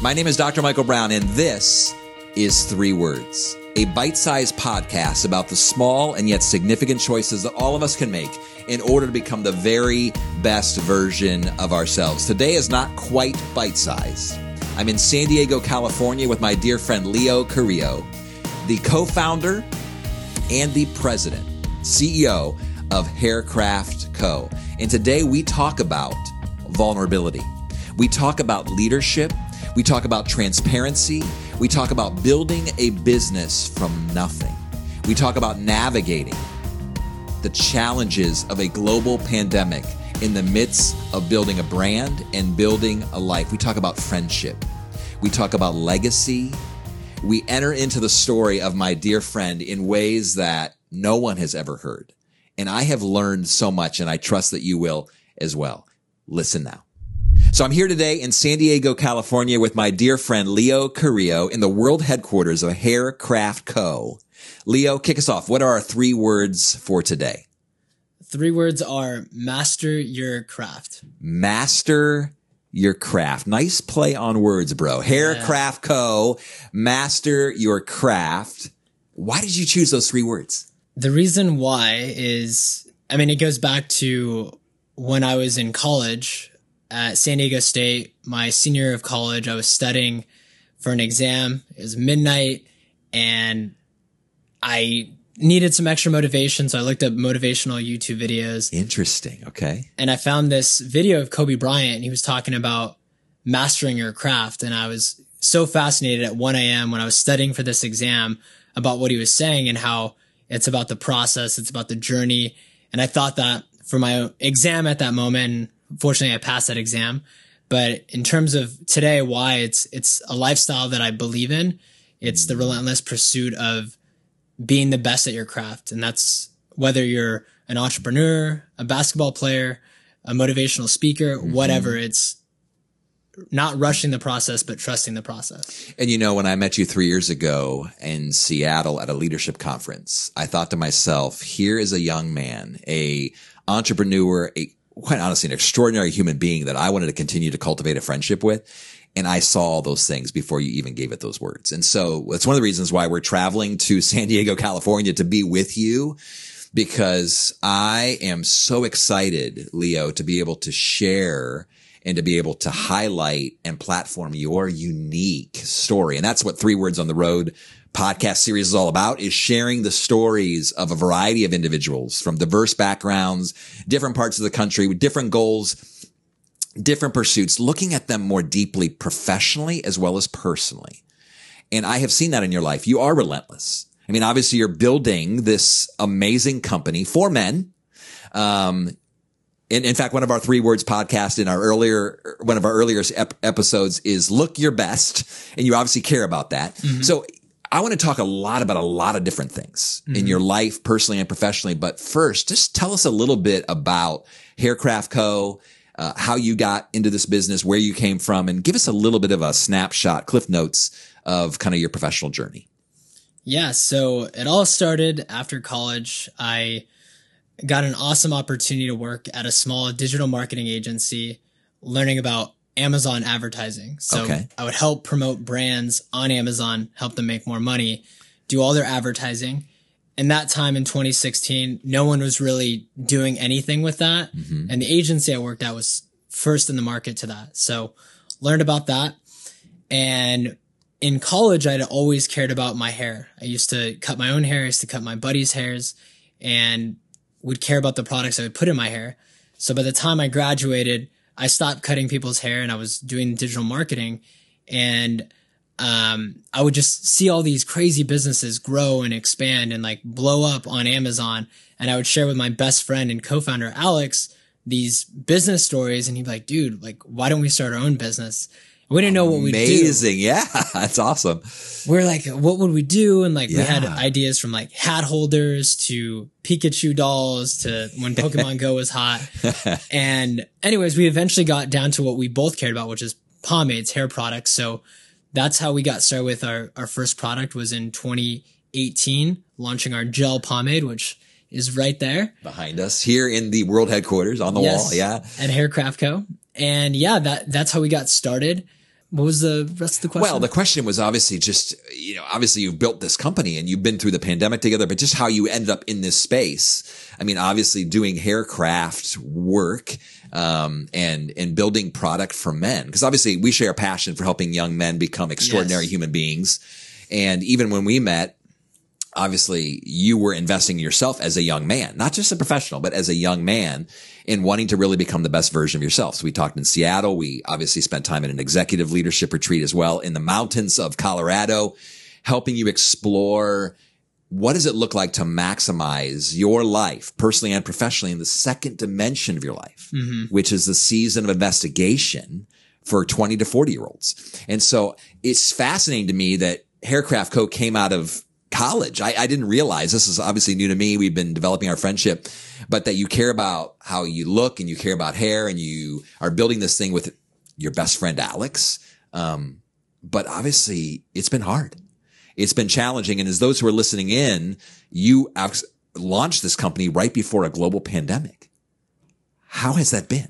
My name is Dr. Michael Brown, and this is Three Words, a bite sized podcast about the small and yet significant choices that all of us can make in order to become the very best version of ourselves. Today is not quite bite sized. I'm in San Diego, California with my dear friend Leo Carrillo, the co founder and the president, CEO of Haircraft Co. And today we talk about vulnerability. We talk about leadership. We talk about transparency. We talk about building a business from nothing. We talk about navigating the challenges of a global pandemic in the midst of building a brand and building a life. We talk about friendship. We talk about legacy. We enter into the story of my dear friend in ways that no one has ever heard. And I have learned so much, and I trust that you will as well. Listen now. So I'm here today in San Diego, California with my dear friend Leo Carrillo in the world headquarters of Haircraft Co. Leo, kick us off. What are our three words for today? Three words are master your craft. Master your craft. Nice play on words, bro. Haircraft Co. Master your craft. Why did you choose those three words? The reason why is, I mean, it goes back to when I was in college at San Diego State, my senior year of college. I was studying for an exam. It was midnight and I needed some extra motivation. So I looked up motivational YouTube videos. Interesting. Okay. And I found this video of Kobe Bryant he was talking about mastering your craft. And I was so fascinated at 1 a.m. when I was studying for this exam about what he was saying and how it's about the process. It's about the journey. And I thought that for my exam at that moment, fortunately I passed that exam. But in terms of today, why it's, it's a lifestyle that I believe in. It's the relentless pursuit of being the best at your craft. And that's whether you're an entrepreneur, a basketball player, a motivational speaker, mm-hmm. whatever. It's not rushing the process, but trusting the process. And you know, when I met you three years ago in Seattle at a leadership conference, I thought to myself, here is a young man, a entrepreneur, a quite honestly, an extraordinary human being that I wanted to continue to cultivate a friendship with. And I saw all those things before you even gave it those words. And so that's one of the reasons why we're traveling to San Diego, California to be with you because I am so excited, Leo, to be able to share and to be able to highlight and platform your unique story. And that's what three words on the road podcast series is all about is sharing the stories of a variety of individuals from diverse backgrounds, different parts of the country with different goals, different pursuits, looking at them more deeply professionally as well as personally. And I have seen that in your life. You are relentless. I mean, obviously you're building this amazing company for men. Um, in, in fact, one of our three words podcast in our earlier, one of our earlier ep- episodes is look your best. And you obviously care about that. Mm-hmm. So I want to talk a lot about a lot of different things mm-hmm. in your life, personally and professionally. But first, just tell us a little bit about Haircraft Co., uh, how you got into this business, where you came from, and give us a little bit of a snapshot, cliff notes of kind of your professional journey. Yeah. So it all started after college. I got an awesome opportunity to work at a small digital marketing agency, learning about Amazon advertising. So okay. I would help promote brands on Amazon, help them make more money, do all their advertising. And that time in 2016, no one was really doing anything with that. Mm-hmm. And the agency I worked at was first in the market to that. So learned about that. And in college, I'd always cared about my hair. I used to cut my own hair. I used to cut my buddies' hairs and would care about the products I would put in my hair. So by the time I graduated, I stopped cutting people's hair and I was doing digital marketing and um, I would just see all these crazy businesses grow and expand and like blow up on Amazon. And I would share with my best friend and co-founder Alex these business stories, and he'd be like, "Dude, like, why don't we start our own business?" We didn't know what we do. Amazing. Yeah. That's awesome. We're like, what would we do? And like, yeah. we had ideas from like hat holders to Pikachu dolls to when Pokemon Go was hot. And anyways, we eventually got down to what we both cared about, which is pomades, hair products. So that's how we got started with our, our first product was in 2018, launching our gel pomade, which is right there behind us here in the world headquarters on the yes, wall. Yeah. At Haircraft Co. And yeah, that, that's how we got started what was the rest of the question? Well, the question was obviously just, you know, obviously you've built this company and you've been through the pandemic together, but just how you ended up in this space. I mean, obviously doing haircraft work, um, and, and building product for men. Cause obviously we share a passion for helping young men become extraordinary Yes. human beings. And even when we met, obviously you were investing in yourself as a young man, not just a professional, but as a young man in wanting to really become the best version of yourself. So we talked in Seattle. We obviously spent time in an executive leadership retreat as well in the mountains of Colorado, helping you explore what does it look like to maximize your life personally and professionally in the second dimension of your life, mm-hmm. which is the season of investigation for 20 to 40 year olds. And so it's fascinating to me that Haircraft Co came out of college. I, I didn't realize this is obviously new to me. We've been developing our friendship, but that you care about how you look and you care about hair and you are building this thing with your best friend, Alex. Um, but obviously it's been hard. It's been challenging. And as those who are listening in, you launched this company right before a global pandemic. How has that been?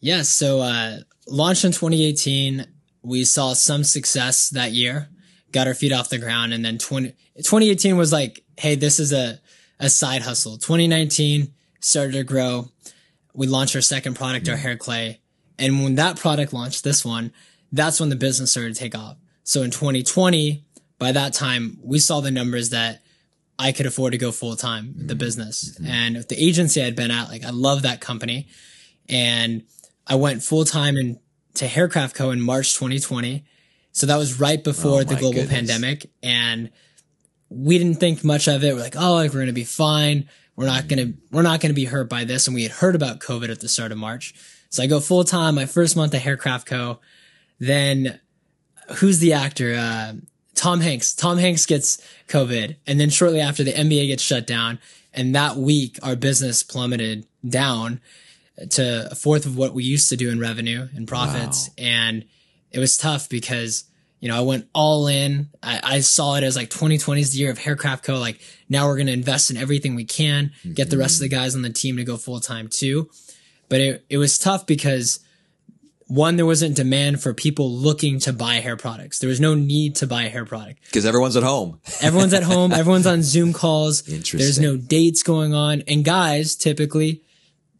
Yeah, so uh, launched in 2018. We saw some success that year, got our feet off the ground, and then 20, 2018 was like, hey, this is a, a side hustle. 2019 started to grow. We launched our second product, our hair clay. And when that product launched, this one, that's when the business started to take off. So in 2020, by that time, we saw the numbers that I could afford to go full time, the mm-hmm. business. Mm-hmm. And the agency I'd been at, like, I love that company. And I went full time into Haircraft Co. in March 2020. So that was right before Oh the global goodness. pandemic. And we didn't think much of it. We're like, oh, like we're going to be fine. We're not going to, we're not going to be hurt by this. And we had heard about COVID at the start of March. So I go full time, my first month at Haircraft Co. Then who's the actor? Uh, Tom Hanks. Tom Hanks gets COVID. And then shortly after the NBA gets shut down. And that week, our business plummeted down to a fourth of what we used to do in revenue and profits. And it was tough because, you know, I went all in. I, I saw it as like 2020 is the year of Haircraft Co. Like now we're going to invest in everything we can, get the rest of the mm-hmm. guys on the team to go full time too. But it, it was tough because one, there wasn't demand for people looking to buy hair products. There was no need to buy a hair product. Because everyone's at home. Everyone's at home. Everyone's on Zoom calls. Interesting. There's no dates going on. And guys, typically,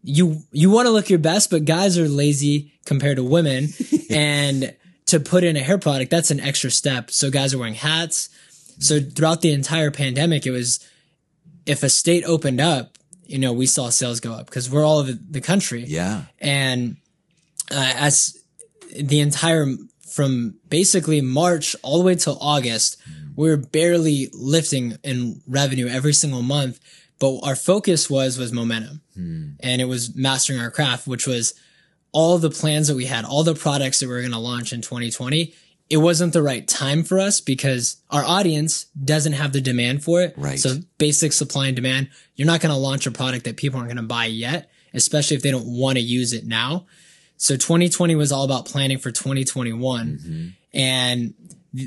you, you want to look your best, but guys are lazy compared to women. and to put in a hair product, that's an extra step. So guys are wearing hats. So throughout the entire pandemic, it was, if a state opened up, you know, we saw sales go up because we're all over the country Yeah. and uh, as the entire from basically March all the way till August, we were barely lifting in revenue every single month. But our focus was was momentum, and it was mastering our craft, which was all the plans that we had, all the products that we were going to launch in 2020. It wasn't the right time for us because our audience doesn't have the demand for it. Right. So basic supply and demand. You're not going to launch a product that people aren't going to buy yet, especially if they don't want to use it now. So 2020 was all about planning for 2021. Mm-hmm. And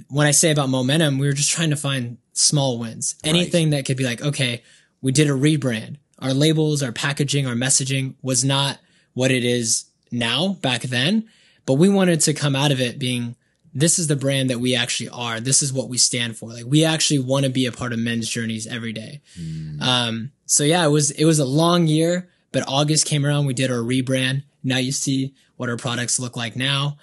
when I say about momentum, we were just trying to find small wins. Anything that could be like, okay, we did a rebrand. Our labels, our packaging, our messaging was not what it is now back then, but we wanted to come out of it being this is the brand that we actually are. This is what we stand for. Like we actually want to be a part of men's journeys every day. Um, so yeah, it was, it was a long year, but August came around. We did our rebrand. Now you see what our products look like now.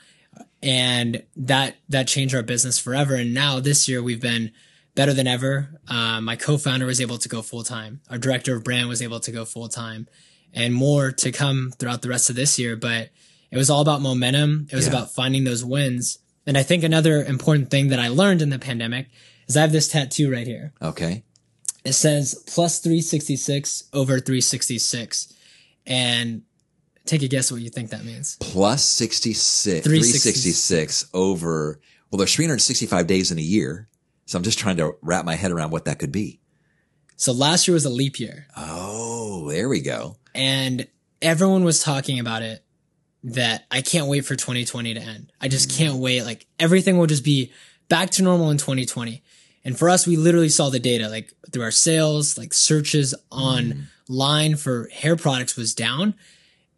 And that, that changed our business forever. And now this year we've been better than ever. Um, my co-founder was able to go full time. Our director of brand was able to go full time and more to come throughout the rest of this year. But it was all about momentum. It was Yeah. about finding those wins. And I think another important thing that I learned in the pandemic is I have this tattoo right here. Okay. It says plus 366 over 366. And take a guess what you think that means. Plus 66, 366 366 over, well, there's 365 days in a year. So I'm just trying to wrap my head around what that could be. So last year was a leap year Oh, there we go. And everyone was talking about it that I can't wait for 2020 to end. I just mm-hmm. can't wait. Like everything will just be back to normal in 2020. And for us, we literally saw the data like through our sales, like searches mm-hmm. online for hair products was down.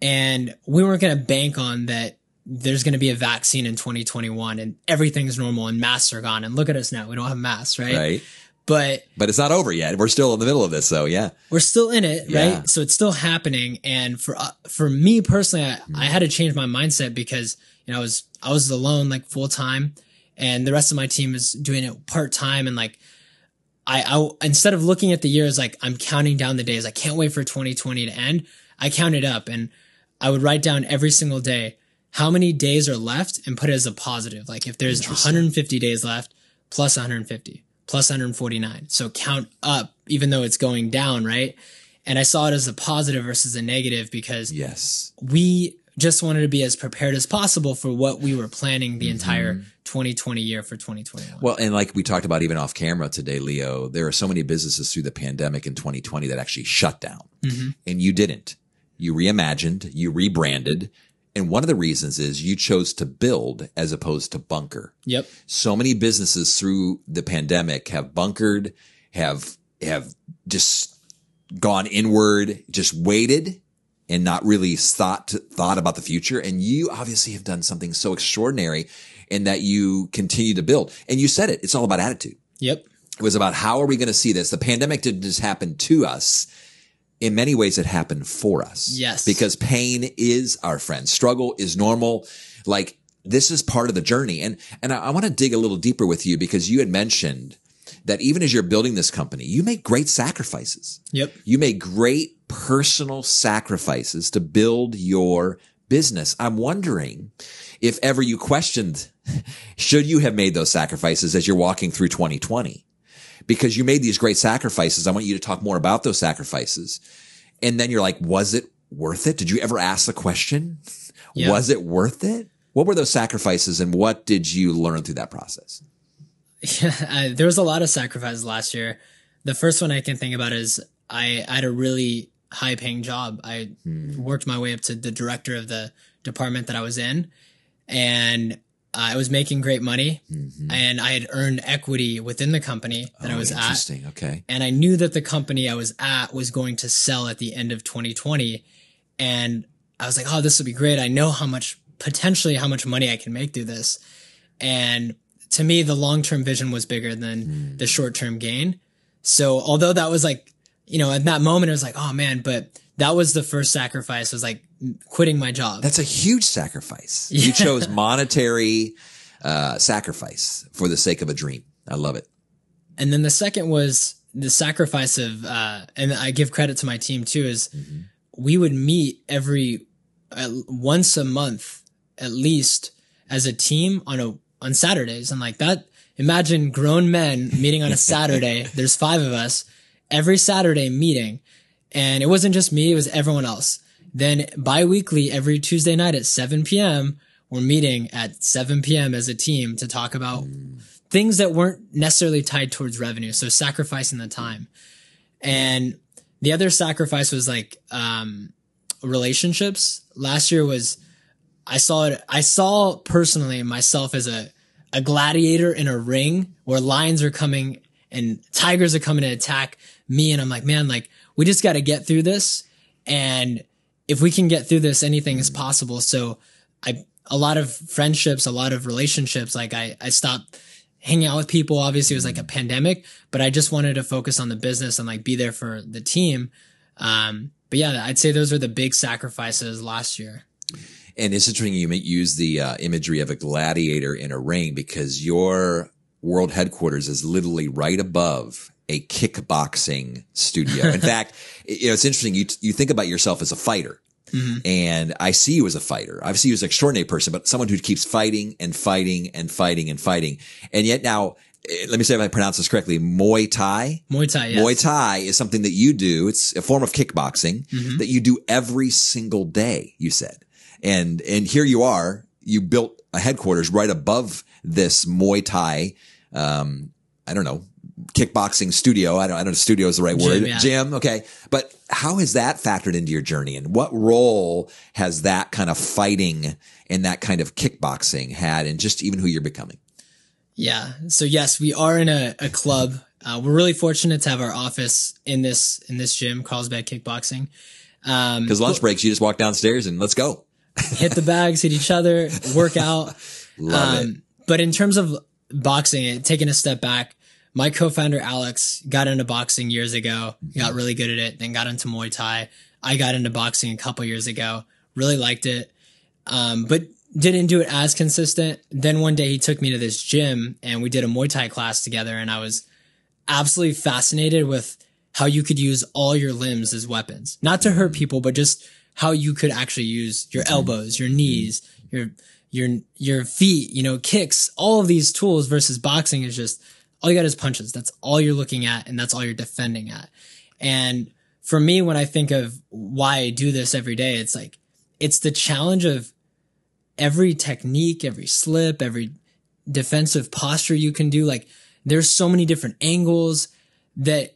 And we weren't going to bank on that there's going to be a vaccine in 2021 and everything's normal and masks are gone. And look at us now. We don't have masks, right? Right. But But it's not over yet. We're still in the middle of this, so yeah. we're still in it, Yeah. right? So it's still happening. And for uh, for me personally, I, I had to change my mindset because you know I was I was alone like full time, and the rest of my team is doing it part time. And like I, I instead of looking at the years like I'm counting down the days, I can't wait for 2020 to end. I counted up and I would write down every single day how many days are left and put it as a positive. Like if there's 150 days left, plus 150, plus 149. So count up, even though it's going down, right? And I saw it as a positive versus a negative because Yes. we just wanted to be as prepared as possible for what we were planning the entire mm-hmm. 2020 year for 2021. Well, and like we talked about even off camera today, Leo, there are so many businesses through the pandemic in 2020 that actually shut down. Mm-hmm. And you didn't. You reimagined, you rebranded. And one of the reasons is you chose to build as opposed to bunker. Yep. So many businesses through the pandemic have bunkered, have, have just gone inward, just waited and not really thought, thought about the future. And you obviously have done something so extraordinary in that you continue to build. And you said it, it's all about attitude. Yep. It was about how are we going to see this? The pandemic didn't just happen to us. In many ways, it happened for us. Yes. Because pain is our friend. Struggle is normal. Like this is part of the journey. And, and I, I want to dig a little deeper with you because you had mentioned that even as you're building this company, you make great sacrifices. Yep. You make great personal sacrifices to build your business. I'm wondering if ever you questioned, should you have made those sacrifices as you're walking through 2020? Because you made these great sacrifices. I want you to talk more about those sacrifices. And then you're like, was it worth it? Did you ever ask the question? Yeah. Was it worth it? What were those sacrifices and what did you learn through that process? I, there was a lot of sacrifices last year. The first one I can think about is I, I had a really high paying job. I hmm. worked my way up to the director of the department that I was in and I was making great money mm-hmm. and I had earned equity within the company that I oh, was at. Oh, Interesting. Okay. And I knew that the company I was at was going to sell at the end of 2020. And I was like, oh, this will be great. I know how much, potentially how much money I can make through this. And to me, the long term vision was bigger than hmm. the short term gain. So although that was like, you know, at that moment, it was like, oh man, but that was the first sacrifice was like quitting my job. That's a huge sacrifice. You chose monetary uh, sacrifice for the sake of a dream. I love it. And then the second was the sacrifice of, uh, and I give credit to my team too, is we would meet every uh, once a month at least as a team on a on Saturdays, and like that. Imagine grown men meeting on a Saturday. There's five of us every Saturday meeting, and it wasn't just me; it was everyone else. Then bi-weekly, every Tuesday night at 7 p.m., we're meeting at 7 p.m. as a team to talk about things that weren't necessarily tied towards revenue. So sacrificing the time. And the other sacrifice was like, um, relationships. Last year was, I saw it, I saw personally myself as a, a gladiator in a ring where lions are coming and tigers are coming to attack me. And I'm like, man, like we just got to get through this. And if we can get through this, anything is possible. So I, a lot of friendships, a lot of relationships, like I, I stopped hanging out with people. Obviously it was like a pandemic, but I just wanted to focus on the business and like be there for the team. Um, but yeah, I'd say those are the big sacrifices last year. And it's interesting you use the uh, imagery of a gladiator in a ring because your world headquarters is literally right above a kickboxing studio. In fact, you know, it's interesting. You, you think about yourself as a fighter. And I see you as a fighter. I see you as an extraordinary person, but someone who keeps fighting and fighting and fighting and fighting. And yet now, eh, let me say if I pronounce this correctly, Muay Thai. Muay Thai, yes. Muay Thai is something that you do. It's a form of kickboxing that you do every single day, you said. And, and here you are, you built a headquarters right above this Muay Thai, um, I don't know, kickboxing studio. I don't, I don't know studio is the right word. yeah. Gym. Okay. But how has that factored into your journey and what role has that kind of fighting and that kind of kickboxing had in just even who you're becoming? Yeah. So yes, we are in a, a club. Uh, we're really fortunate to have our office in this, in this gym, Carlsbad Kickboxing. Um, Because lunch breaks, you just walk downstairs and let's go. hit the bags, hit each other, work out. Love it. But in terms of boxing, taking a step back, my co-founder Alex got into boxing years ago, got really good at it, then got into Muay Thai. I got into boxing a couple years ago, really liked it, um, but didn't do it as consistent. Then one day he took me to this gym and we did a Muay Thai class together, and I was absolutely fascinated with how you could use all your limbs as weapons, not to hurt people, but just how you could actually use your elbows, your knees, your your your feet, you know, kicks, all of these tools versus boxing is just all you got is punches. That's all you're looking at and that's all you're defending at. And for me, when I think of why I do this every day, it's like, it's the challenge of every technique, every slip, every defensive posture you can do. Like there's so many different angles that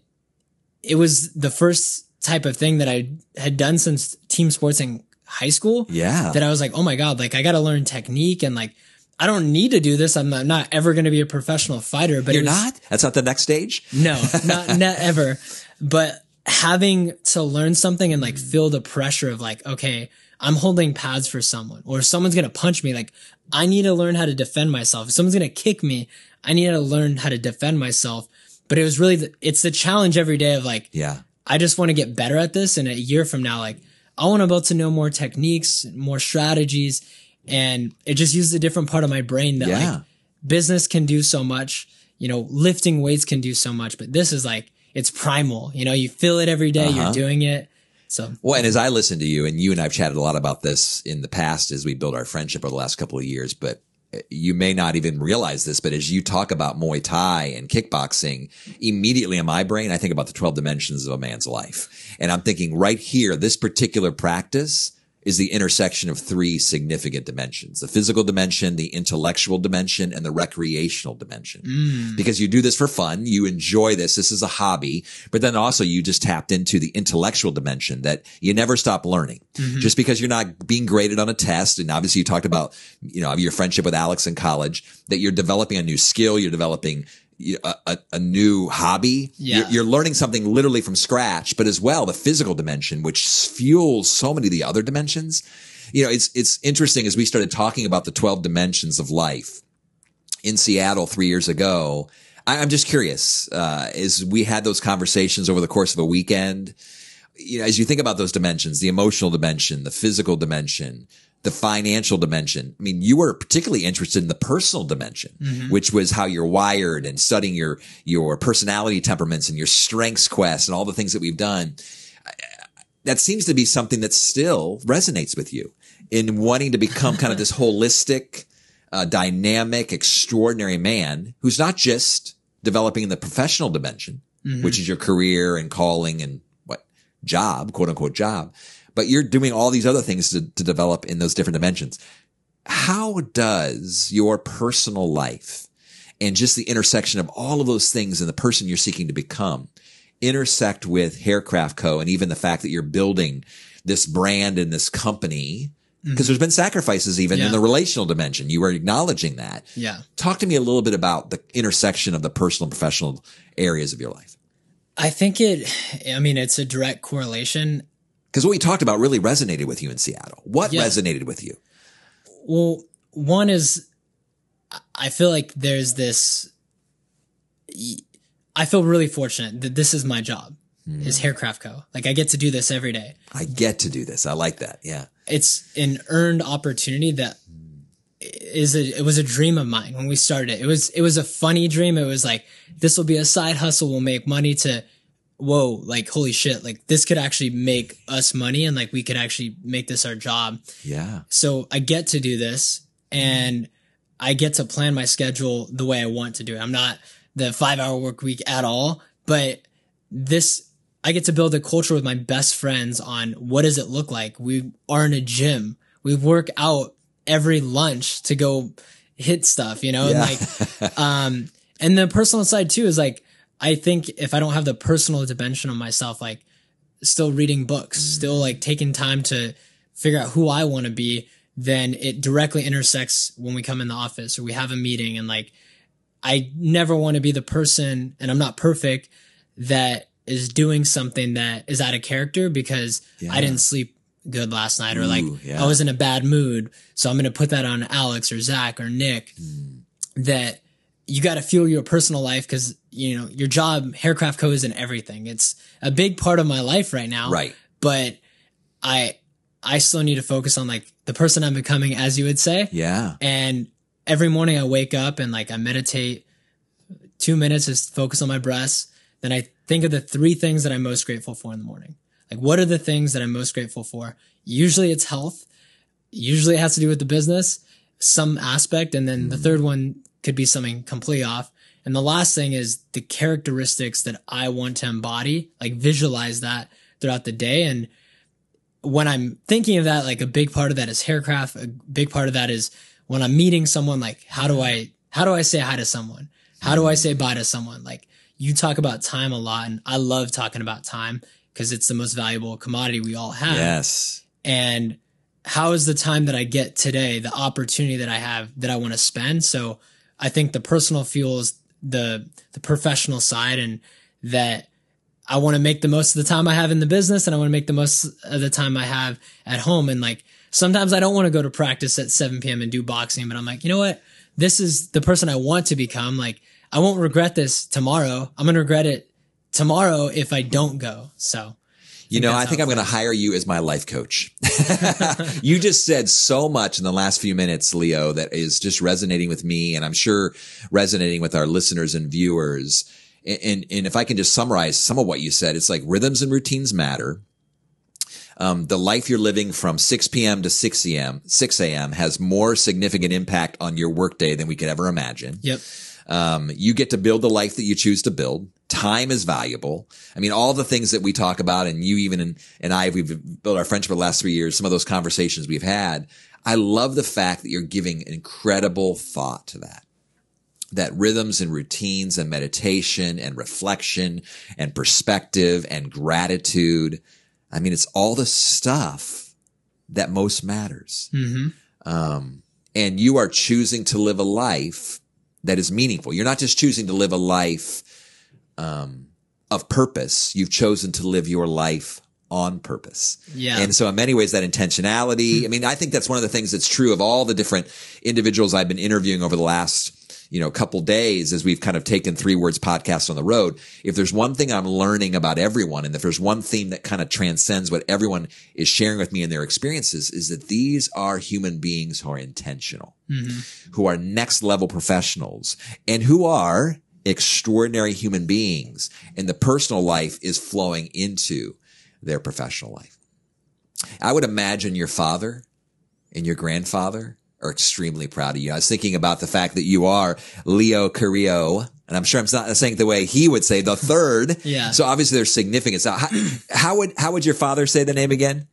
it was the first type of thing that I had done since team sports in high school. Yeah. That I was like, oh my God, like I got to learn technique and like, I don't need to do this. I'm not, I'm not ever going to be a professional fighter, but You're was- not? That's not the next stage? no, not, not ever. But having to learn something and like feel the pressure of like, okay, I'm holding pads for someone or someone's going to punch me. Like I need to learn how to defend myself. If someone's going to kick me, I need to learn how to defend myself. But it was really, the, it's the challenge every day of like, Yeah. I just want to get better at this. And a year from now, like I want to be able to know more techniques, more strategies. And it just uses a different part of my brain that Yeah. like business can do so much, you know, lifting weights can do so much, but this is like, it's primal, you know, you feel it every day, Uh-huh. you're doing it. So Well, and as I listen to you, and you and I've chatted a lot about this in the past as we build our friendship over the last couple of years, but uh, you may not even realize this, but as you talk about Muay Thai and kickboxing, immediately in my brain, I think about the 12 dimensions of a man's life. And I'm thinking right here, this particular practice is the intersection of three significant dimensions, the physical dimension, the intellectual dimension, and the recreational dimension. Mm. Because you do this for fun. You enjoy this. This is a hobby, but then also you just tapped into the intellectual dimension that you never stop learning. Mm-hmm. Just because you're not being graded on a test. And obviously you talked about, you know, your friendship with Alex in college, that you're developing a new skill. You're developing a, a, new hobby. Yeah. You're, learning something literally from scratch, but as well, the physical dimension, which fuels so many of the other dimensions. You know, it's, it's interesting as we started talking about the 12 dimensions of life in Seattle three years ago. I, I'm just curious, uh, as we had those conversations over the course of a weekend, you know, as you think about those dimensions, the emotional dimension, the physical dimension, the financial dimension. I mean, you were particularly interested in the personal dimension, which was how you're wired and studying your, your personality temperaments and your strengths quest and all the things that we've done. That seems to be something that still resonates with you in wanting to become kind of this holistic, uh, dynamic, extraordinary man who's not just developing in the professional dimension, which is your career and calling and what job, quote unquote job, but you're doing all these other things to, to develop in those different dimensions. How does your personal life and just the intersection of all of those things and the person you're seeking to become intersect with Haircraft Co. and even the fact that you're building this brand and this company? Mm-hmm. Because there's been sacrifices even in the relational dimension. You were acknowledging that. yeah, Talk to me a little bit about the intersection of the personal and professional areas of your life. I think it, I mean, it's a direct correlation. Because what we talked about really resonated with you in Seattle. What Yeah. resonated with you? Well, one is I feel like there's this I feel really fortunate that this is my job. Hmm. Is Haircraft Co. Like I get to do this every day. I get to do this. I like that. Yeah. It's an earned opportunity that is a it was a dream of mine when we started it. It was it was a funny dream. It was like this will be a side hustle. We'll make money to whoa, like holy shit, like this could actually make us money and like we could actually make this our job. Yeah. So I get to do this and I get to plan my schedule the way I want to do it. I'm not the five hour work week at all, but this, I get to build a culture with my best friends on what does it look like? We are in a gym. We work out every lunch to go hit stuff, you know, Yeah. and like, um, and the personal side too is like, I think if I don't have the personal dimension of myself, like still reading books, mm. still like taking time to figure out who I want to be, then it directly intersects when we come in the office or we have a meeting and like I never want to be the person and I'm not perfect that is doing something that is out of character because Yeah. I didn't sleep good last night or like Ooh, yeah. I was in a bad mood. So I'm going to put that on Alex or Zach or Nick mm. that you got to fuel your personal life because, you know, your job, Haircraft Co is in everything. It's a big part of my life right now. Right. But I, I still need to focus on like the person I'm becoming, as you would say. Yeah. And every morning I wake up and like I meditate two minutes, just focus on my breaths. Then I think of the three things that I'm most grateful for in the morning. Like, what are the things that I'm most grateful for? Usually it's health. Usually it has to do with the business, some aspect. And then the mm-hmm. third one could be something completely off. And the last thing is the characteristics that I want to embody, like visualize that throughout the day. And when I'm thinking of that, like a big part of that is haircraft. A big part of that is when I'm meeting someone, like how do I, how do I say hi to someone? How do I say bye to someone? Like you talk about time a lot and I love talking about time because it's the most valuable commodity we all have. Yes. And how is the time that I get today, the opportunity that I have that I want to spend? So I think the personal fuel is the, the professional side and that I want to make the most of the time I have in the business and I want to make the most of the time I have at home. And like, sometimes I don't want to go to practice at 7 p.m. and do boxing, but I'm like, you know what? This is the person I want to become. Like, I won't regret this tomorrow. I'm going to regret it tomorrow if I don't go. So You know, I think I'm going to hire you as my life coach. you just said so much in the last few minutes, Leo, that is just resonating with me and I'm sure resonating with our listeners and viewers. And, and, and if I can just summarize some of what you said, it's like rhythms and routines matter. Um, the life you're living from 6 p.m. to 6 a.m., 6 a.m. has more significant impact on your workday than we could ever imagine. yep. Um, you get to build the life that you choose to build. Time is valuable. I mean, all the things that we talk about and you even and, and I, we've built our friendship for the last three years, some of those conversations we've had. I love the fact that you're giving incredible thought to that. That rhythms and routines and meditation and reflection and perspective and gratitude. I mean, it's all the stuff that most matters. hmm Um, and you are choosing to live a life that is meaningful. You're not just choosing to live a life um, of purpose. You've chosen to live your life on purpose. Yeah. And so in many ways that intentionality, I mean, I think that's one of the things that's true of all the different individuals I've been interviewing over the last, you know, couple days as we've kind of taken three words podcast on the road. If there's one thing I'm learning about everyone and if there's one theme that kind of transcends what everyone is sharing with me in their experiences is that these are human beings who are intentional, who are next level professionals and who are extraordinary human beings and the personal life is flowing into their professional life. I would imagine your father and your grandfather are extremely proud of you. I was thinking about the fact that you are Leo Carrillo, and I'm sure I'm not saying the way he would say the third. Yeah. So obviously there's significance. How, how would how would your father say the name again?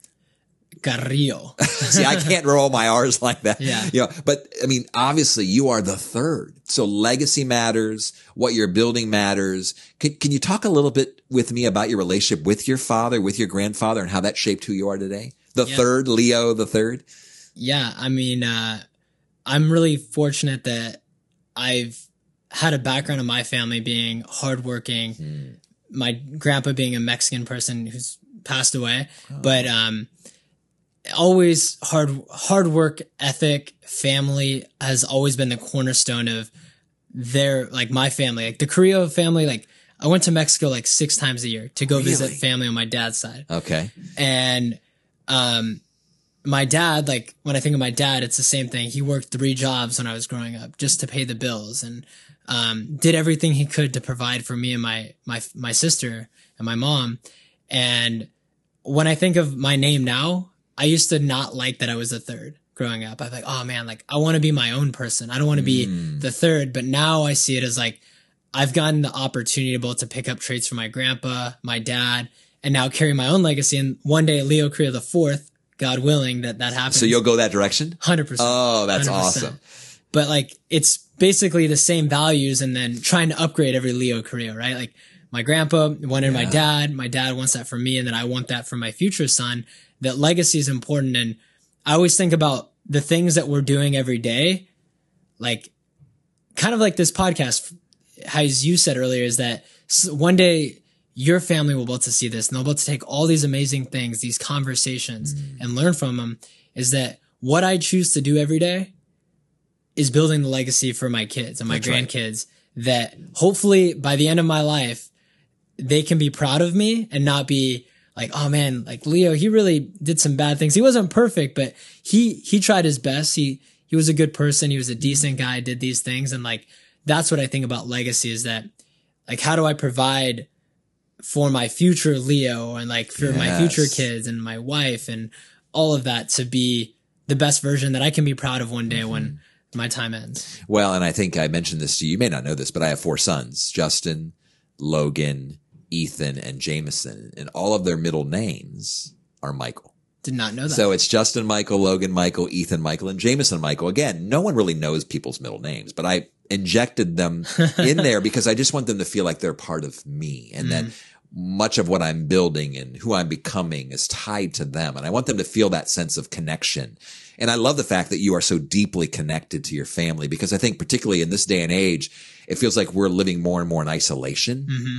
Carrillo. See, I can't roll my R's like that. Yeah. You know, but I mean, obviously you are the third. So legacy matters. What you're building matters. Can, can you talk a little bit with me about your relationship with your father, with your grandfather and how that shaped who you are today? The Yeah. third, Leo the third. Yeah, I mean, uh, I'm really fortunate that I've had a background in my family being hardworking. My grandpa being a Mexican person who's passed away, but um, always hard hard work ethic. Family has always been the cornerstone of their like my family, like the Carrillo family. Like I went to Mexico like six times a year to go visit family on my dad's side Okay. and um my dad like when i think of my dad it's the same thing he worked three jobs when i was growing up just to pay the bills and um did everything he could to provide for me and my my my sister and my mom and when i think of my name now i used to not like that i was the third growing up i'm like oh man like i want to be my own person i don't want to be hmm. the third but now i see it as like I've gotten the opportunity to be able to pick up traits from my grandpa, my dad, and now carry my own legacy. And one day, Leo Carrillo the fourth, God willing, that that happens. So you'll go that direction? hundred percent. Oh, that's 100%. awesome. But like, it's basically the same values, and then trying to upgrade every Leo Carrillo, right? Like my grandpa wanted my dad, my dad wants that for me, and then I want that for my future son. That legacy is important, and I always think about the things that we're doing every day, like kind of like this podcast, as you said earlier, is that one day your family will be able to see this and they'll be able to take all these amazing things, these conversations Mm. and learn from them is that what I choose to do every day is building the legacy for my kids and my That's right. grandkids that hopefully by the end of my life, they can be proud of me and not be like, oh man, like Leo, he really did some bad things. He wasn't perfect, but he, he tried his best. He, he was a good person. He was a decent guy, did these things. And like, that's what I think about legacy is that like, how do I provide for my future Leo and like for my future kids and my wife and all of that to be the best version that I can be proud of one day when Mm-hmm. my time ends. Well, and I think I mentioned this to you. You may not know this, but I have four sons: Justin, Logan, Ethan, and Jameson, and all of their middle names are Michael. Did not know that. So it's Justin Michael, Logan Michael, Ethan Michael, and Jameson Michael. Again, no one really knows people's middle names, but I injected them in there because I just want them to feel like they're part of me and that mm. much of what I'm building and who I'm becoming is tied to them. And I want them to feel that sense of connection. And I love the fact that you are so deeply connected to your family because I think particularly in this day and age, it feels like we're living more and more in isolation. Mm-hmm.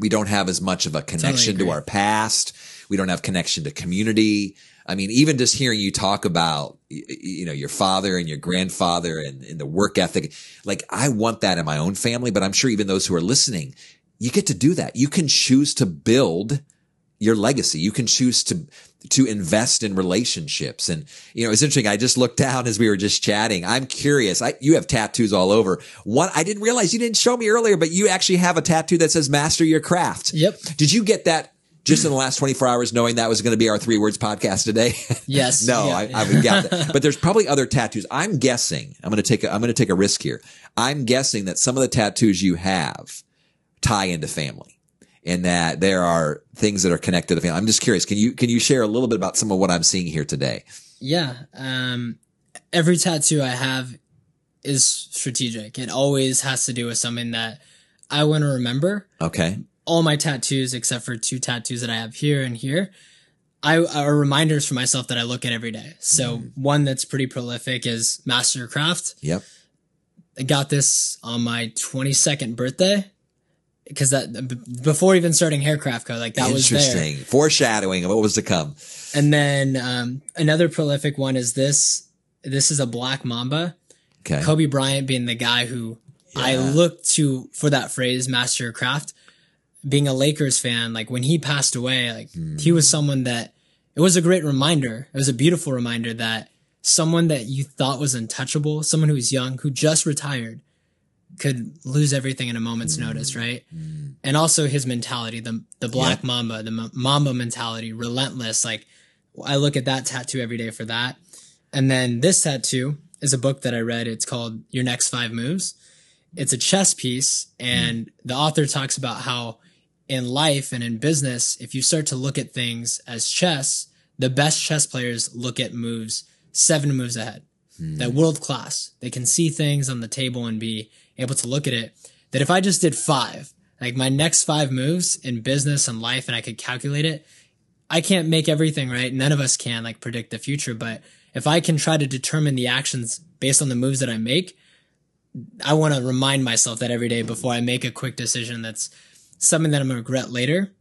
We don't have as much of a connection to our past. We don't have connection to community. I mean, even just hearing you talk about, you know, your father and your grandfather and, and the work ethic, like I want that in my own family, but I'm sure even those who are listening, you get to do that. You can choose to build your legacy. You can choose to to invest in relationships. And you know, it's interesting. I just looked down as we were just chatting. I'm curious. I, you have tattoos all over. One, I didn't realize you didn't show me earlier, but you actually have a tattoo that says "Master Your Craft." Yep. Did you get that just in the last 24 hours, knowing that was going to be our three words podcast today? Yes. no, Yeah, I, yeah. I would got that. But there's probably other tattoos. I'm guessing. I'm going to take. A, I'm going to take a risk here. I'm guessing that some of the tattoos you have tie into family and that there are things that are connected to family. I'm just curious. Can you can you share a little bit about some of what I'm seeing here today? Yeah. Um, every tattoo I have is strategic. It always has to do with something that I want to remember. Okay. All my tattoos, except for two tattoos that I have here and here, I are reminders for myself that I look at every day. So one that's pretty prolific is Mastercraft. Yep. I got this on my 22nd birthday because that b- before even starting Haircraft Co. Like that was. Interesting. Foreshadowing of what was to come. And then um, another prolific one is this. This is a black mamba. Okay. Kobe Bryant being the guy who I Yeah. looked to for that phrase, master of craft. Being a Lakers fan, like when he passed away, like he was someone that it was a great reminder. It was a beautiful reminder that someone that you thought was untouchable, someone who was young, who just retired, could lose everything in a moment's notice, mm-hmm. right? And also his mentality, the the black Yep. mamba, the ma- mamba mentality, relentless. Like I look at that tattoo every day for that. And then this tattoo is a book that I read. It's called Your Next Five Moves. It's a chess piece, and mm. the author talks about how in life and in business, if you start to look at things as chess, the best chess players look at moves seven moves ahead. Mm. That world class. They can see things on the table and be able to look at it. That if I just did five, like my next five moves in business and life, and I could calculate it, I can't make everything right. None of us can like predict the future, but if I can try to determine the actions based on the moves that I make, I want to remind myself that every day before I make a quick decision that's something that I'm going to regret later.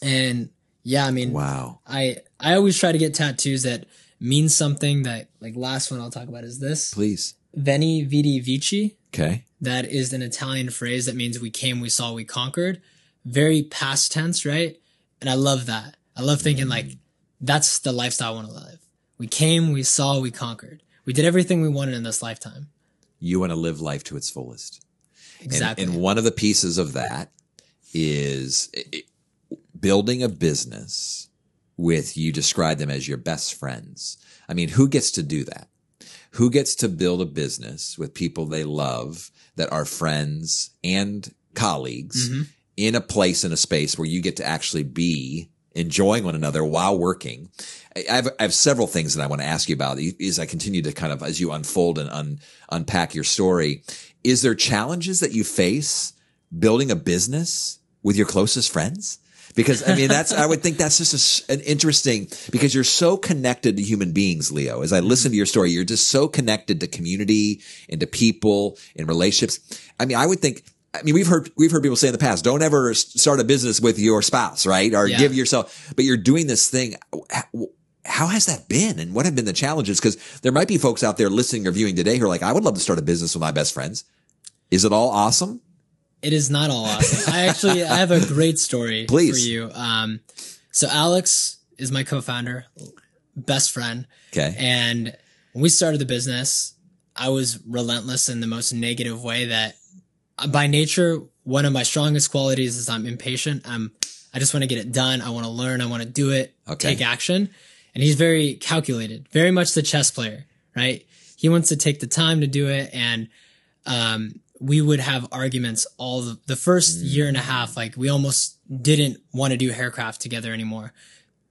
And yeah, I mean, Wow. I I always try to get tattoos that mean something that like last one I'll talk about is this. Please. Veni vidi vici. Okay. That is an Italian phrase that means we came, we saw, we conquered. Very past tense, right? And I love that. I love thinking like that's the lifestyle I want to live. We came, we saw, we conquered. We did everything we wanted in this lifetime. You want to live life to its fullest. And- Exactly. And, one of the pieces of that is i- i- building a business with you describe them as your best friends. I mean, who gets to do that? Who gets to build a business with people they love that are friends and colleagues Mhm. in a place in a space where you get to actually be enjoying one another while working. I I have, I have several things that I want to ask you about as I continue to kind of, as you unfold and un, unpack your story. Is there challenges that you face building a business with your closest friends? Because I mean, that's, I would think that's just a an interesting, because you're so connected to human beings, Leo. As I mm-hmm. listen to your story, you're just so connected to community and to people and relationships. I mean, I would think I mean, we've heard, we've heard people say in the past, don't ever start a business with your spouse, right? Or Yeah. give yourself, but you're doing this thing. How- has that been? And what have been the challenges? Cause there might be folks out there listening or viewing today who are like, I would love to start a business with my best friends. Is it all awesome? It is not all awesome. I actually I have a great story Please. for you. Um, so Alex is my co-founder, best friend, Okay. and when we started the business, I was relentless in the most negative way. That uh, by nature, one of my strongest qualities is I'm impatient. I'm I just want to get it done. I want to learn. I want to do it. Okay. Take action. And he's very calculated, very much the chess player, right? He wants to take the time to do it and um, we would have arguments all the, the first mm. year and a half. Like we almost didn't want to do haircraft together anymore.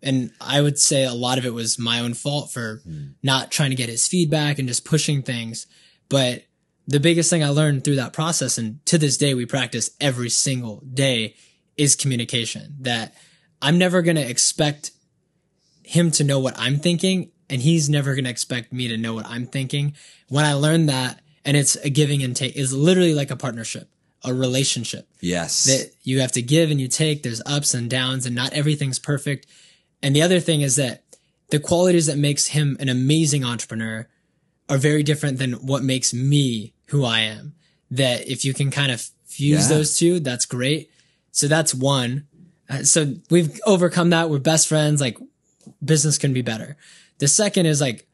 And I would say a lot of it was my own fault for mm. not trying to get his feedback and just pushing things. But the biggest thing I learned through that process, and to this day, we practice every single day is communication that I'm never going to expect him to know what I'm thinking and he's never going to expect me to know what I'm thinking. When I learned that and it's a giving and take is literally like a partnership, a relationship Yes. that you have to give and you take. There's ups and downs and not everything's perfect. And the other thing is that the qualities that makes him an amazing entrepreneur are very different than what makes me who I am. That if you can kind of fuse Yeah. those two, that's great. So that's one. Uh, so we've overcome that. We're best friends. Like business can be better. The second is like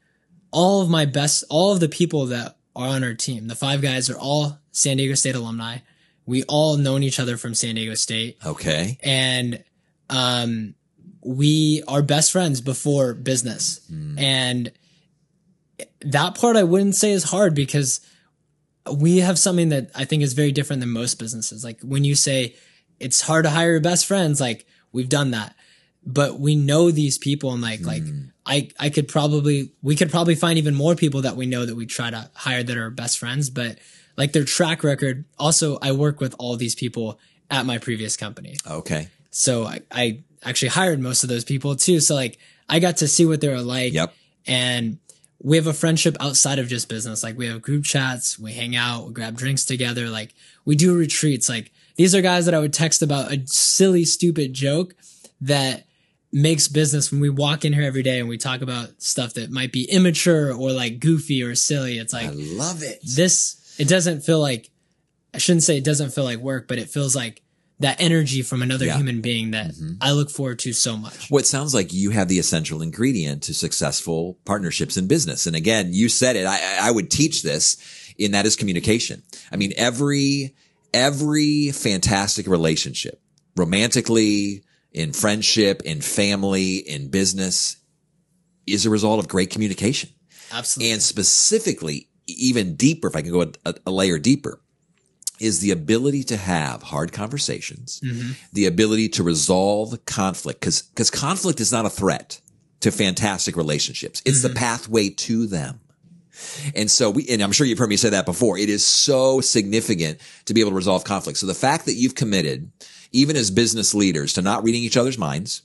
all of my best, all of the people that are on our team, the five guys are all San Diego State alumni. We all known each other from San Diego State okay. and, um, we are best friends before business. And that part I wouldn't say is hard because we have something that I think is very different than most businesses. Like when you say it's hard to hire your best friends, like we've done that, but we know these people and like, like hmm. I, I could probably, we could probably find even more people that we know that we try to hire that are best friends, but like their track record. Also, I work with all these people at my previous company. Okay. So I, I actually hired most of those people too. So like I got to see what they were like. Yep. And we have a friendship outside of just business. Like we have group chats, we hang out, we grab drinks together. Like we do retreats. Like these are guys that I would text about a silly, stupid joke that makes business when we walk in here every day and we talk about stuff that might be immature or like goofy or silly. It's like I love it. this, it doesn't feel like, I shouldn't say it doesn't feel like work, but it feels like that energy from another Yeah. human being that mm-hmm. I look forward to so much. Well, it sounds like you have the essential ingredient to successful partnerships in business. And again, you said it. I, I would teach this in that is communication. I mean, every, every fantastic relationship, romantically, in friendship, in family, in business, is a result of great communication. Absolutely. And specifically, even deeper, if I can go a, a layer deeper, is the ability to have hard conversations, mm-hmm. the ability to resolve conflict, because because conflict is not a threat to fantastic relationships. It's the mm-hmm. pathway to them. And so we, and I'm sure you've heard me say that before. It is so significant to be able to resolve conflict. So the fact that you've committed, even as business leaders, to not reading each other's minds,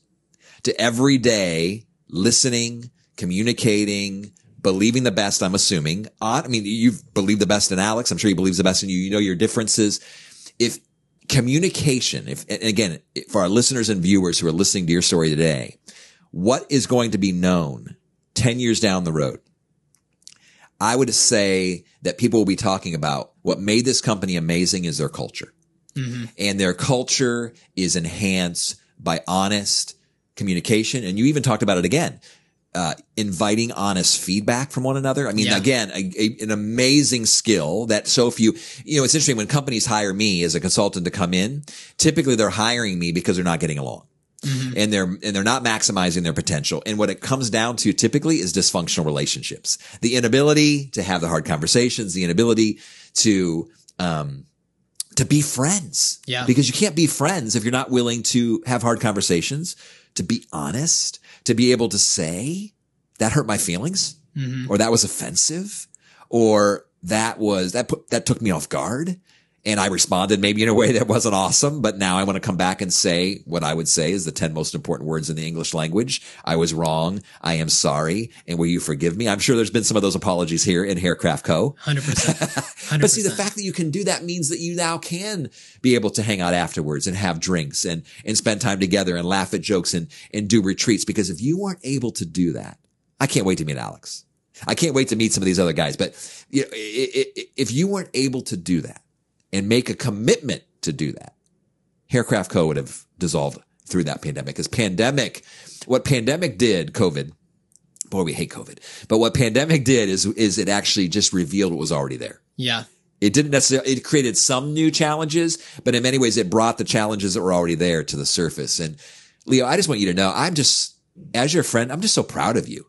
to every day listening, communicating, believing the best, I'm assuming. I mean, you've believed the best in Alex. I'm sure he believes the best in you. You know your differences. If communication, if, again, for our listeners and viewers who are listening to your story today, what is going to be known 10 years down the road? I would say that people will be talking about what made this company amazing is their culture. And their culture is enhanced by honest communication. And you even talked about it again. Uh, inviting honest feedback from one another. I mean, Yeah. again, a, a- an amazing skill that so few, you know, it's interesting when companies hire me as a consultant to come in, typically they're hiring me because they're not getting along and they're and they're not maximizing their potential. And what it comes down to typically is dysfunctional relationships. The inability to have the hard conversations, the inability to um to be friends. Yeah. Because you can't be friends if you're not willing to have hard conversations, to be honest, to be able to say that hurt my feelings mm-hmm. or that was offensive or that was that put that took me off guard. And I responded maybe in a way that wasn't awesome, but now I want to come back and say what I would say is the 10 most important words in the English language. I was wrong. I am sorry. And will you forgive me? I'm sure there's been some of those apologies here in Haircraft Co. 100%. 100%. but see, the fact that you can do that means that you now can be able to hang out afterwards and have drinks and, and spend time together and laugh at jokes and, and do retreats. Because if you weren't able to do that, I can't wait to meet Alex. I can't wait to meet some of these other guys. But you know, if you weren't able to do that, and make a commitment to do that, Haircraft Co. would have dissolved through that pandemic. Because pandemic, what pandemic did, COVID, boy, we hate COVID, but what pandemic did is, is it actually just revealed what was already there. Yeah. It didn't necessarily, it created some new challenges, but in many ways it brought the challenges that were already there to the surface. And Leo, I just want you to know, I'm just, as your friend, I'm just so proud of you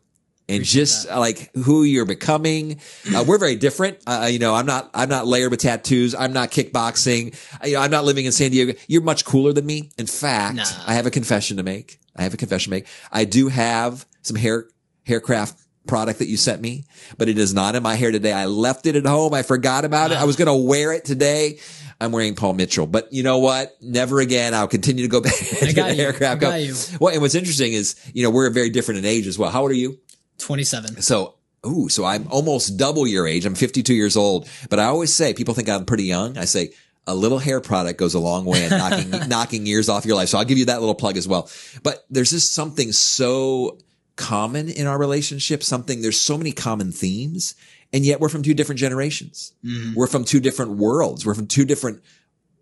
and Appreciate just that. like who you're becoming. Uh, we're very different. Uh, you know, I'm not, I'm not layered with tattoos. I'm not kickboxing. I, you know, I'm not living in San Diego. You're much cooler than me. In fact, nah. I have a confession to make. I have a confession to make. I do have some hair, haircraft product that you sent me, but it is not in my hair today. I left it at home. I forgot about wow. it. I was going to wear it today. I'm wearing Paul Mitchell, but you know what? Never again. I'll continue to go back to the you. haircraft. I got you. Well, and what's interesting is, you know, we're very different in age as well. How old are you? 27. So, ooh, so I'm almost double your age. I'm 52 years old, but I always say people think I'm pretty young. I say a little hair product goes a long way in knocking, knocking years off your life. So I'll give you that little plug as well. But there's just something so common in our relationship, something, there's so many common themes. And yet we're from two different generations. Mm. We're from two different worlds. We're from two different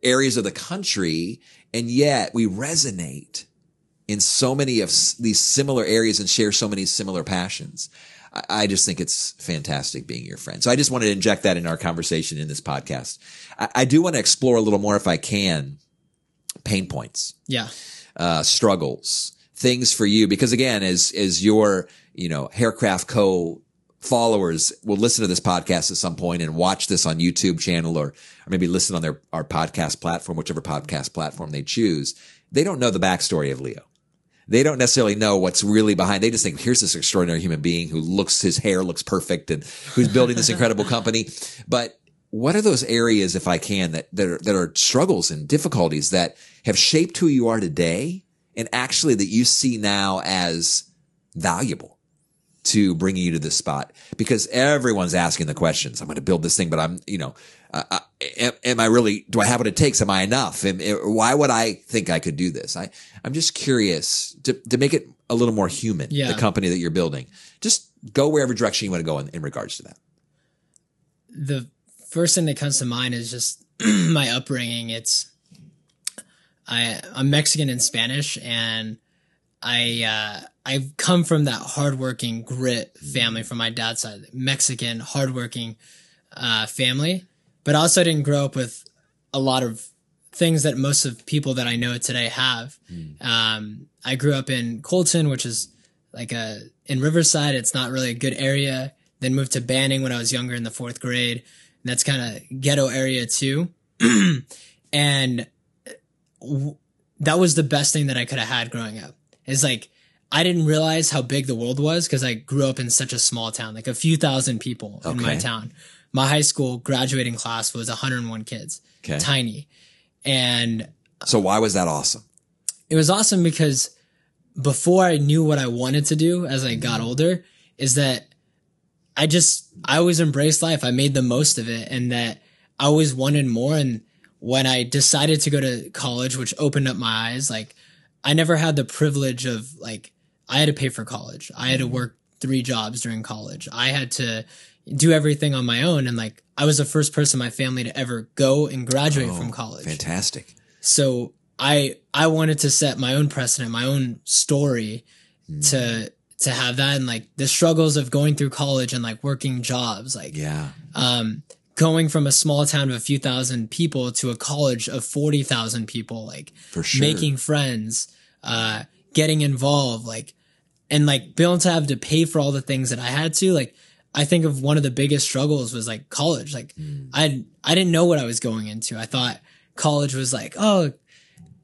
areas of the country. And yet we resonate in so many of these similar areas and share so many similar passions. I, just think it's fantastic being your friend. So I just wanted to inject that in our conversation in this podcast. I, I do want to explore a little more, if I can, pain points. Yeah. Uh, struggles, things for you, because again, as, as your, you know, Haircraft Co followers will listen to this podcast at some point and watch this on YouTube channel or, or maybe listen on their, our podcast platform, whichever podcast platform they choose. They don't know the backstory of Leo they don't necessarily know what's really behind. They just think here's this extraordinary human being who looks his hair looks perfect and who's building this incredible company. But what are those areas, if I can, that that are, that are struggles and difficulties that have shaped who you are today, and actually that you see now as valuable? To bringing you to this spot because everyone's asking the questions. I'm going to build this thing, but I'm, you know, uh, uh, am, am, I really, do I have what it takes? Am I enough? Am, why would I think I could do this? I, I'm just curious to, to make it a little more human, yeah. the company that you're building. Just go wherever direction you want to go in, in regards to that. The first thing that comes to mind is just my upbringing. It's, I, I'm Mexican and Spanish and I, uh, I've come from that hardworking grit family from my dad's side, Mexican hardworking uh, family, but also I didn't grow up with a lot of things that most of people that I know today have. Mm. Um, I grew up in Colton, which is like a in Riverside. It's not really a good area. Then moved to Banning when I was younger in the fourth grade. And that's kind of ghetto area too. and w- that was the best thing that I could have had growing up. Is like I didn't realize how big the world was because I grew up in such a small town, like a few thousand people okay. in my town. My high school graduating class was 101 kids, okay. tiny. And so why was that awesome? It was awesome because before I knew what I wanted to do as I got mm-hmm. older is that I just, I always embraced life. I made the most of it and that I always wanted more. And when I decided to go to college, which opened up my eyes, like I never had the privilege of like I had to pay for college. I had to mm-hmm. work three jobs during college. I had to do everything on my own. And like, I was the first person in my family to ever go and graduate oh, from college. Fantastic. So I, I wanted to set my own precedent, my own story mm. to, to have that and like the struggles of going through college and like working jobs. Like, yeah. Um, going from a small town of a few thousand people to a college of 40,000 people, like For sure. making friends, uh, getting involved, like, and like being able to have to pay for all the things that I had to, like, I think of one of the biggest struggles was like college. Like, mm. I, I didn't know what I was going into. I thought college was like, oh,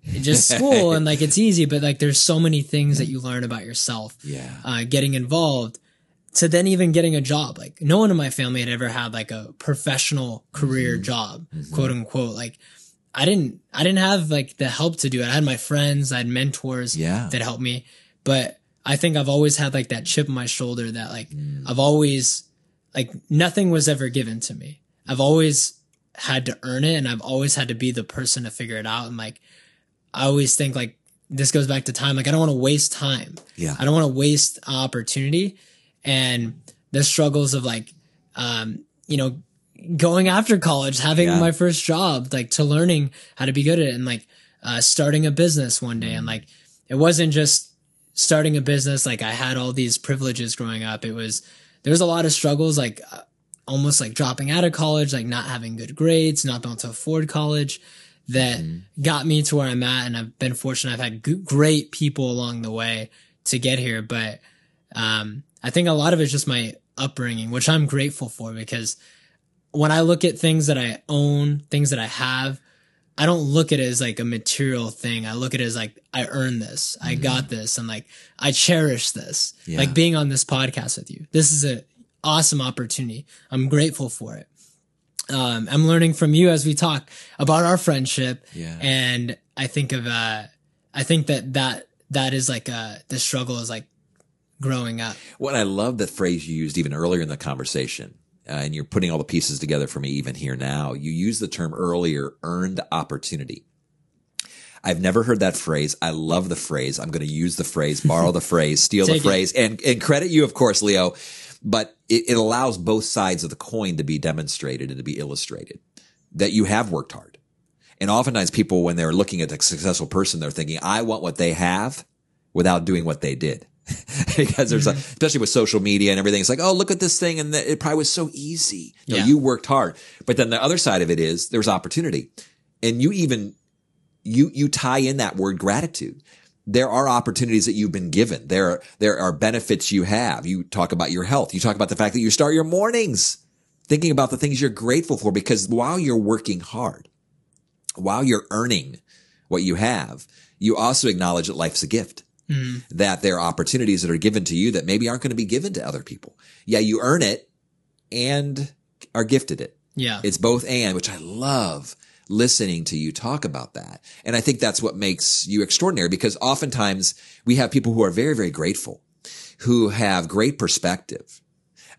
just school and like it's easy, but like there's so many things that you learn about yourself. Yeah. Uh, getting involved to then even getting a job. Like no one in my family had ever had like a professional career Mm-hmm. job, quote unquote. Like I didn't, I didn't have like the help to do it. I had my friends, I had mentors Yeah. that helped me, but I think I've always had like that chip on my shoulder that like Mm. I've always like nothing was ever given to me. I've always had to earn it and I've always had to be the person to figure it out. And like, I always think like this goes back to time. Like I don't want to waste time. Yeah. I don't want to waste opportunity and the struggles of like, um, you know, going after college, having Yeah. my first job, like to learning how to be good at it and like, uh, starting a business one day. And like, it wasn't just starting a business. Like I had all these privileges growing up. It was, there was a lot of struggles, like uh, almost like dropping out of college, like not having good grades, not being able to afford college that got me to where I'm at. And I've been fortunate. I've had g- great people along the way to get here. But, um, I think a lot of it's just my upbringing, which I'm grateful for because when I look at things that I own, things that I have, I don't look at it as like a material thing. I look at it as like, I earned this. I got this. And like, I cherish this. Yeah. Like being on this podcast with you. This is a awesome opportunity. I'm grateful for it. Um, I'm learning from you as we talk about our friendship. Yeah. And I think of, uh, I think that that, that is like, uh, the struggle is like growing up. What I love that phrase you used even earlier in the conversation, uh, and you're putting all the pieces together for me even here now. You used the term earlier, earned opportunity. I've never heard that phrase. I love the phrase. I'm going to use the phrase, borrow the phrase, steal the it. phrase, and and credit you, of course, Leo. But it, it allows both sides of the coin to be demonstrated and to be illustrated that you have worked hard. And oftentimes, people, when they're looking at a successful person, they're thinking, "I want what they have," without doing what they did. because there's a, especially with social media and everything, it's like, oh, look at this thing. And th- it probably was so easy. No, Yeah. you worked hard. But then the other side of it is there's opportunity. And you even, you, you tie in that word gratitude. There are opportunities that you've been given. There are, there are benefits you have. You talk about your health. You talk about the fact that you start your mornings thinking about the things you're grateful for because while you're working hard, while you're earning what you have, you also acknowledge that life's a gift Mm. that there are opportunities that are given to you that maybe aren't going to be given to other people. Yeah, you earn it and are gifted it. Yeah. It's both and, which I love listening to you talk about that. And I think that's what makes you extraordinary because oftentimes we have people who are very, very grateful, who have great perspective.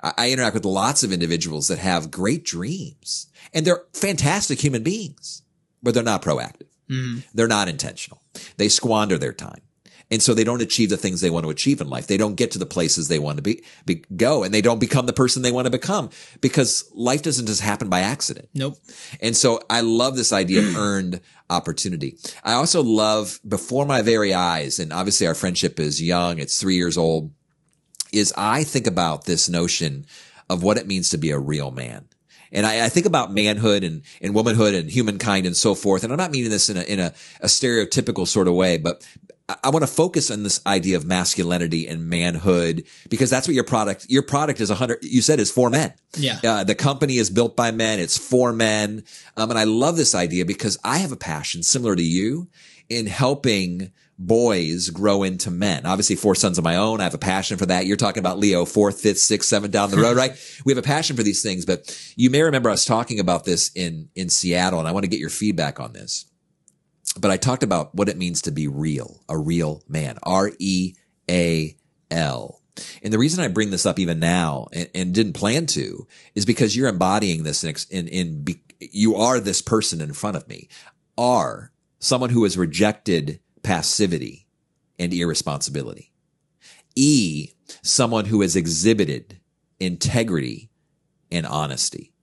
I, I interact with lots of individuals that have great dreams and they're fantastic human beings, but they're not proactive. Mm. They're not intentional. They squander their time. And so they don't achieve the things they want to achieve in life. They don't get to the places they want to be, be go and they don't become the person they want to become because life doesn't just happen by accident. Nope. And so I love this idea of earned opportunity. I also love before my very eyes, and obviously our friendship is young. It's three years old is I think about this notion of what it means to be a real man. And I, I think about manhood and, and womanhood and humankind and so forth. And I'm not meaning this in a, in a, a stereotypical sort of way, but I, want to focus on this idea of masculinity and manhood because that's what your product, your product is a hundred, you said is for men. Yeah. Uh, the company is built by men. It's for men. Um, and I love this idea because I have a passion similar to you in helping boys grow into men. Obviously, four sons of my own. I have a passion for that. You're talking about Leo, fourth, fifth, sixth, seventh down the road, right? We have a passion for these things, but you may remember us talking about this in, in Seattle, and I want to get your feedback on this. But I talked about what it means to be real, a real man, R E A L. And the reason I bring this up even now and, and didn't plan to is because you're embodying this in, in, in be, you are this person in front of me. Are someone who has rejected passivity and irresponsibility. E, someone who has exhibited integrity and honesty.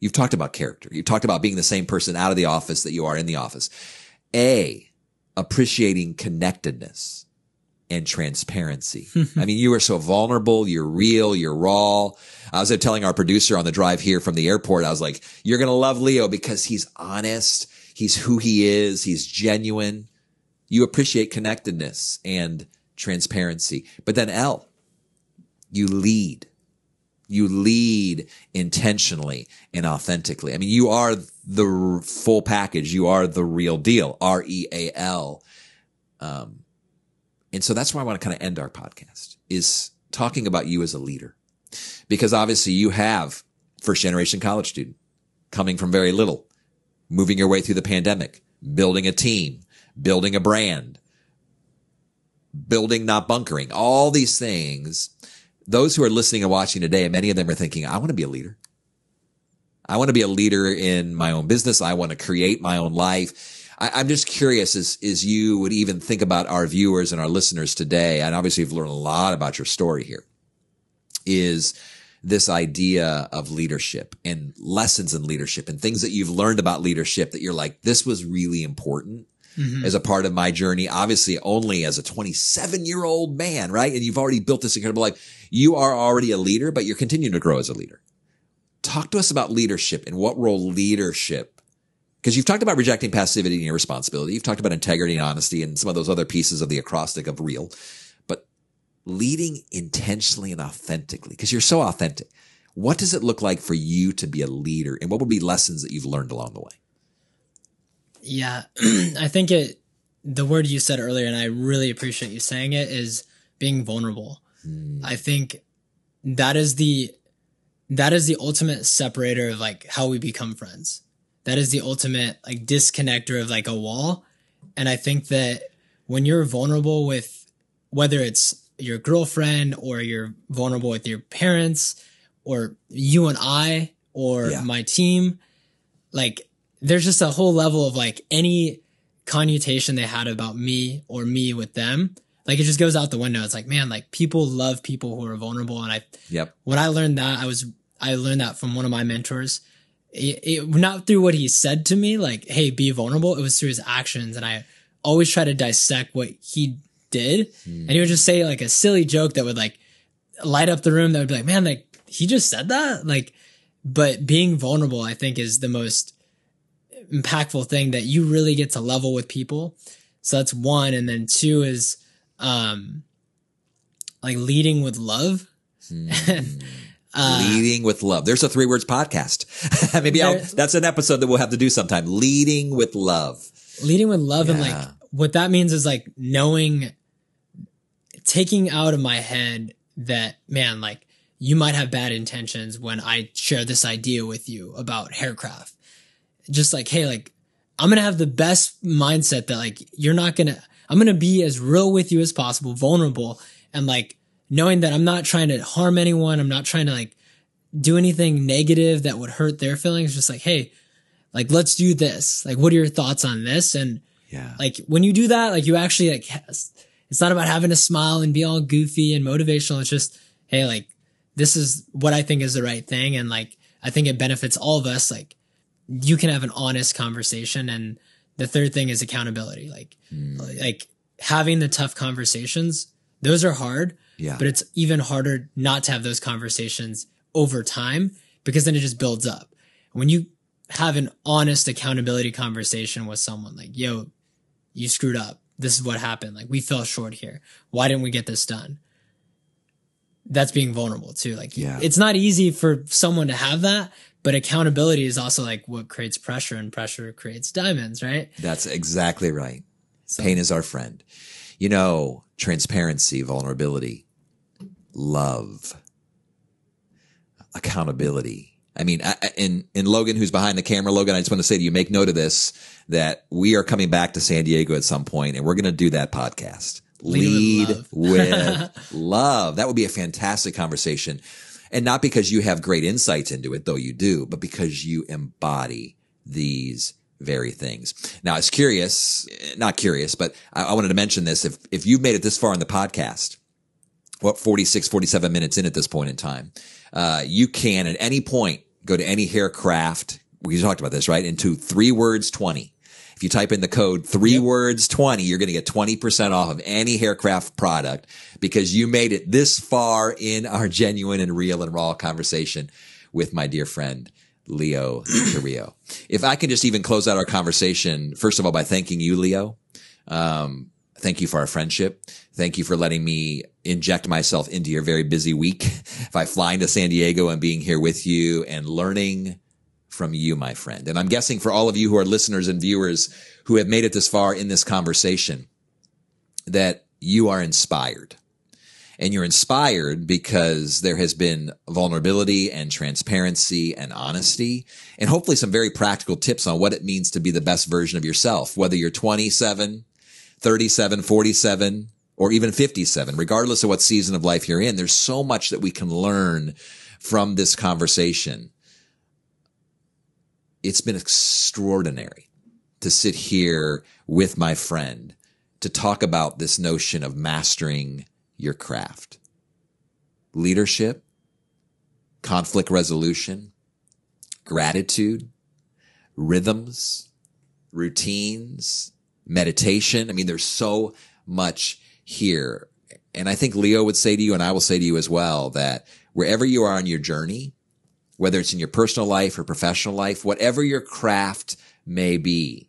You've talked about character. You've talked about being the same person out of the office that you are in the office. A, appreciating connectedness and transparency. Hmm. I mean, you are so vulnerable. You're real. You're raw. I was telling our producer on the drive here from the airport, I was like, you're going to love Leo because he's honest. He's who he is. He's genuine. You appreciate connectedness and transparency. But then L, you lead. You lead intentionally and authentically. I mean, you are the full package. You are the real deal. R E A L. Um, and so that's why I want to kind of end our podcast is talking about you as a leader because obviously you have first generation college student coming from very little, moving your way through the pandemic, building a team, building a brand, building, not bunkering, all these things. Those who are listening and watching today, many of them are thinking, I want to be a leader. I want to be a leader in my own business. I want to create my own life. I, am just curious as, as you would even think about our viewers and our listeners today. And obviously you've learned a lot about your story here is this idea of leadership and lessons in leadership and things that you've learned about leadership that you're like, this was really important mm-hmm. as a part of my journey. Obviously, only as a 27 year old man, right? And you've already built this incredible life. You are already a leader, but you're continuing to grow as a leader. Talk to us about leadership and what role leadership, because you've talked about rejecting passivity and irresponsibility. You've talked about integrity and honesty and some of those other pieces of the acrostic of real, but leading intentionally and authentically, because you're so authentic. What does it look like for you to be a leader and what would be lessons that you've learned along the way? Yeah, I think it, the word you said earlier, and I really appreciate you saying it, is being vulnerable. Mm. I think that is the, that is the ultimate separator of like how we become friends. That is the ultimate like disconnector of like a wall. And I think that when you're vulnerable with whether it's your girlfriend or you're vulnerable with your parents or you and I or yeah. my team, like there's just a whole level of like any connotation they had about me or me with them. Like it just goes out the window. It's like, man, like people love people who are vulnerable. And I, yep. When I learned that, I was, I learned that from one of my mentors. It, it, not through what he said to me, like, hey, be vulnerable. It was through his actions. And I always try to dissect what he did. Mm. And he would just say like a silly joke that would like light up the room that would be like, man, like he just said that. Like, but being vulnerable, I think is the most impactful thing that you really get to level with people. So that's one. And then two is, um, like leading with love. Mm. uh, leading with love. There's a three words podcast. Maybe I'll, that's an episode that we'll have to do sometime. Leading with love. Leading with love. Yeah. And like, what that means is like knowing, taking out of my head that, man, like, you might have bad intentions when I share this idea with you about haircraft just like, hey, like, I'm going to have the best mindset that like, you're not going to, I'm going to be as real with you as possible, vulnerable and like knowing that I'm not trying to harm anyone. I'm not trying to like do anything negative that would hurt their feelings. Just like, hey, like, let's do this. Like, what are your thoughts on this? And yeah, like when you do that, like you actually like, it's not about having to smile and be all goofy and motivational. It's just, hey, like, this is what I think is the right thing. And like, I think it benefits all of us. Like, you can have an honest conversation. And the third thing is accountability. Like, mm. like having the tough conversations, those are hard. Yeah. But it's even harder not to have those conversations over time because then it just builds up. When you have an honest accountability conversation with someone like, yo, you screwed up. This is what happened. Like we fell short here. Why didn't we get this done? That's being vulnerable too. Like yeah. it's not easy for someone to have that, but accountability is also like what creates pressure and pressure creates diamonds, right? That's exactly right. So. Pain is our friend. You know, transparency, vulnerability, love, accountability. I mean, in, in Logan, who's behind the camera, Logan, I just want to say to you, make note of this, that we are coming back to San Diego at some point and we're going to do that podcast. Lead, Lead with, love. with love. That would be a fantastic conversation. And not because you have great insights into it, though you do, but because you embody these very things. Now, it's curious, not curious, but I, I wanted to mention this. If, if you've made it this far in the podcast, what, 46, 47 minutes in at this point in time, uh, you can at any point go to any haircraft. We talked about this, right? Into three words 20 if you type in the code three yep. words 20, you're going to get 20% off of any haircraft product because you made it this far in our genuine and real and raw conversation with my dear friend. Leo Carrillo. If I can just even close out our conversation, first of all, by thanking you, Leo. Um, thank you for our friendship. Thank you for letting me inject myself into your very busy week by flying to San Diego and being here with you and learning from you, my friend. And I'm guessing for all of you who are listeners and viewers who have made it this far in this conversation, that you are inspired. and you're inspired because there has been vulnerability and transparency and honesty and hopefully some very practical tips on what it means to be the best version of yourself, whether you're 27, 37, 47, or even 57, regardless of what season of life you're in. There's so much that we can learn from this conversation. It's been extraordinary to sit here with my friend to talk about this notion of mastering your craft. Leadership, conflict resolution, gratitude, rhythms, routines, meditation. I mean, there's so much here. And I think Leo would say to you, and I will say to you as well, that wherever you are on your journey, whether it's in your personal life or professional life, whatever your craft may be,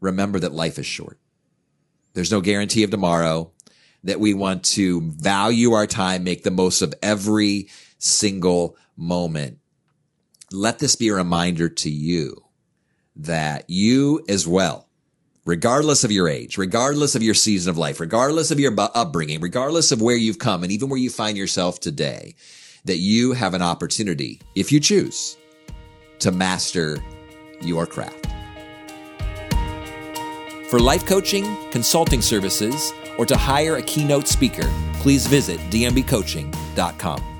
remember that life is short. There's no guarantee of tomorrow that we want to value our time, make the most of every single moment. Let this be a reminder to you that you as well, regardless of your age, regardless of your season of life, regardless of your upbringing, regardless of where you've come and even where you find yourself today, that you have an opportunity, if you choose, to master your craft. For life coaching, consulting services, or to hire a keynote speaker, please visit dmbcoaching.com.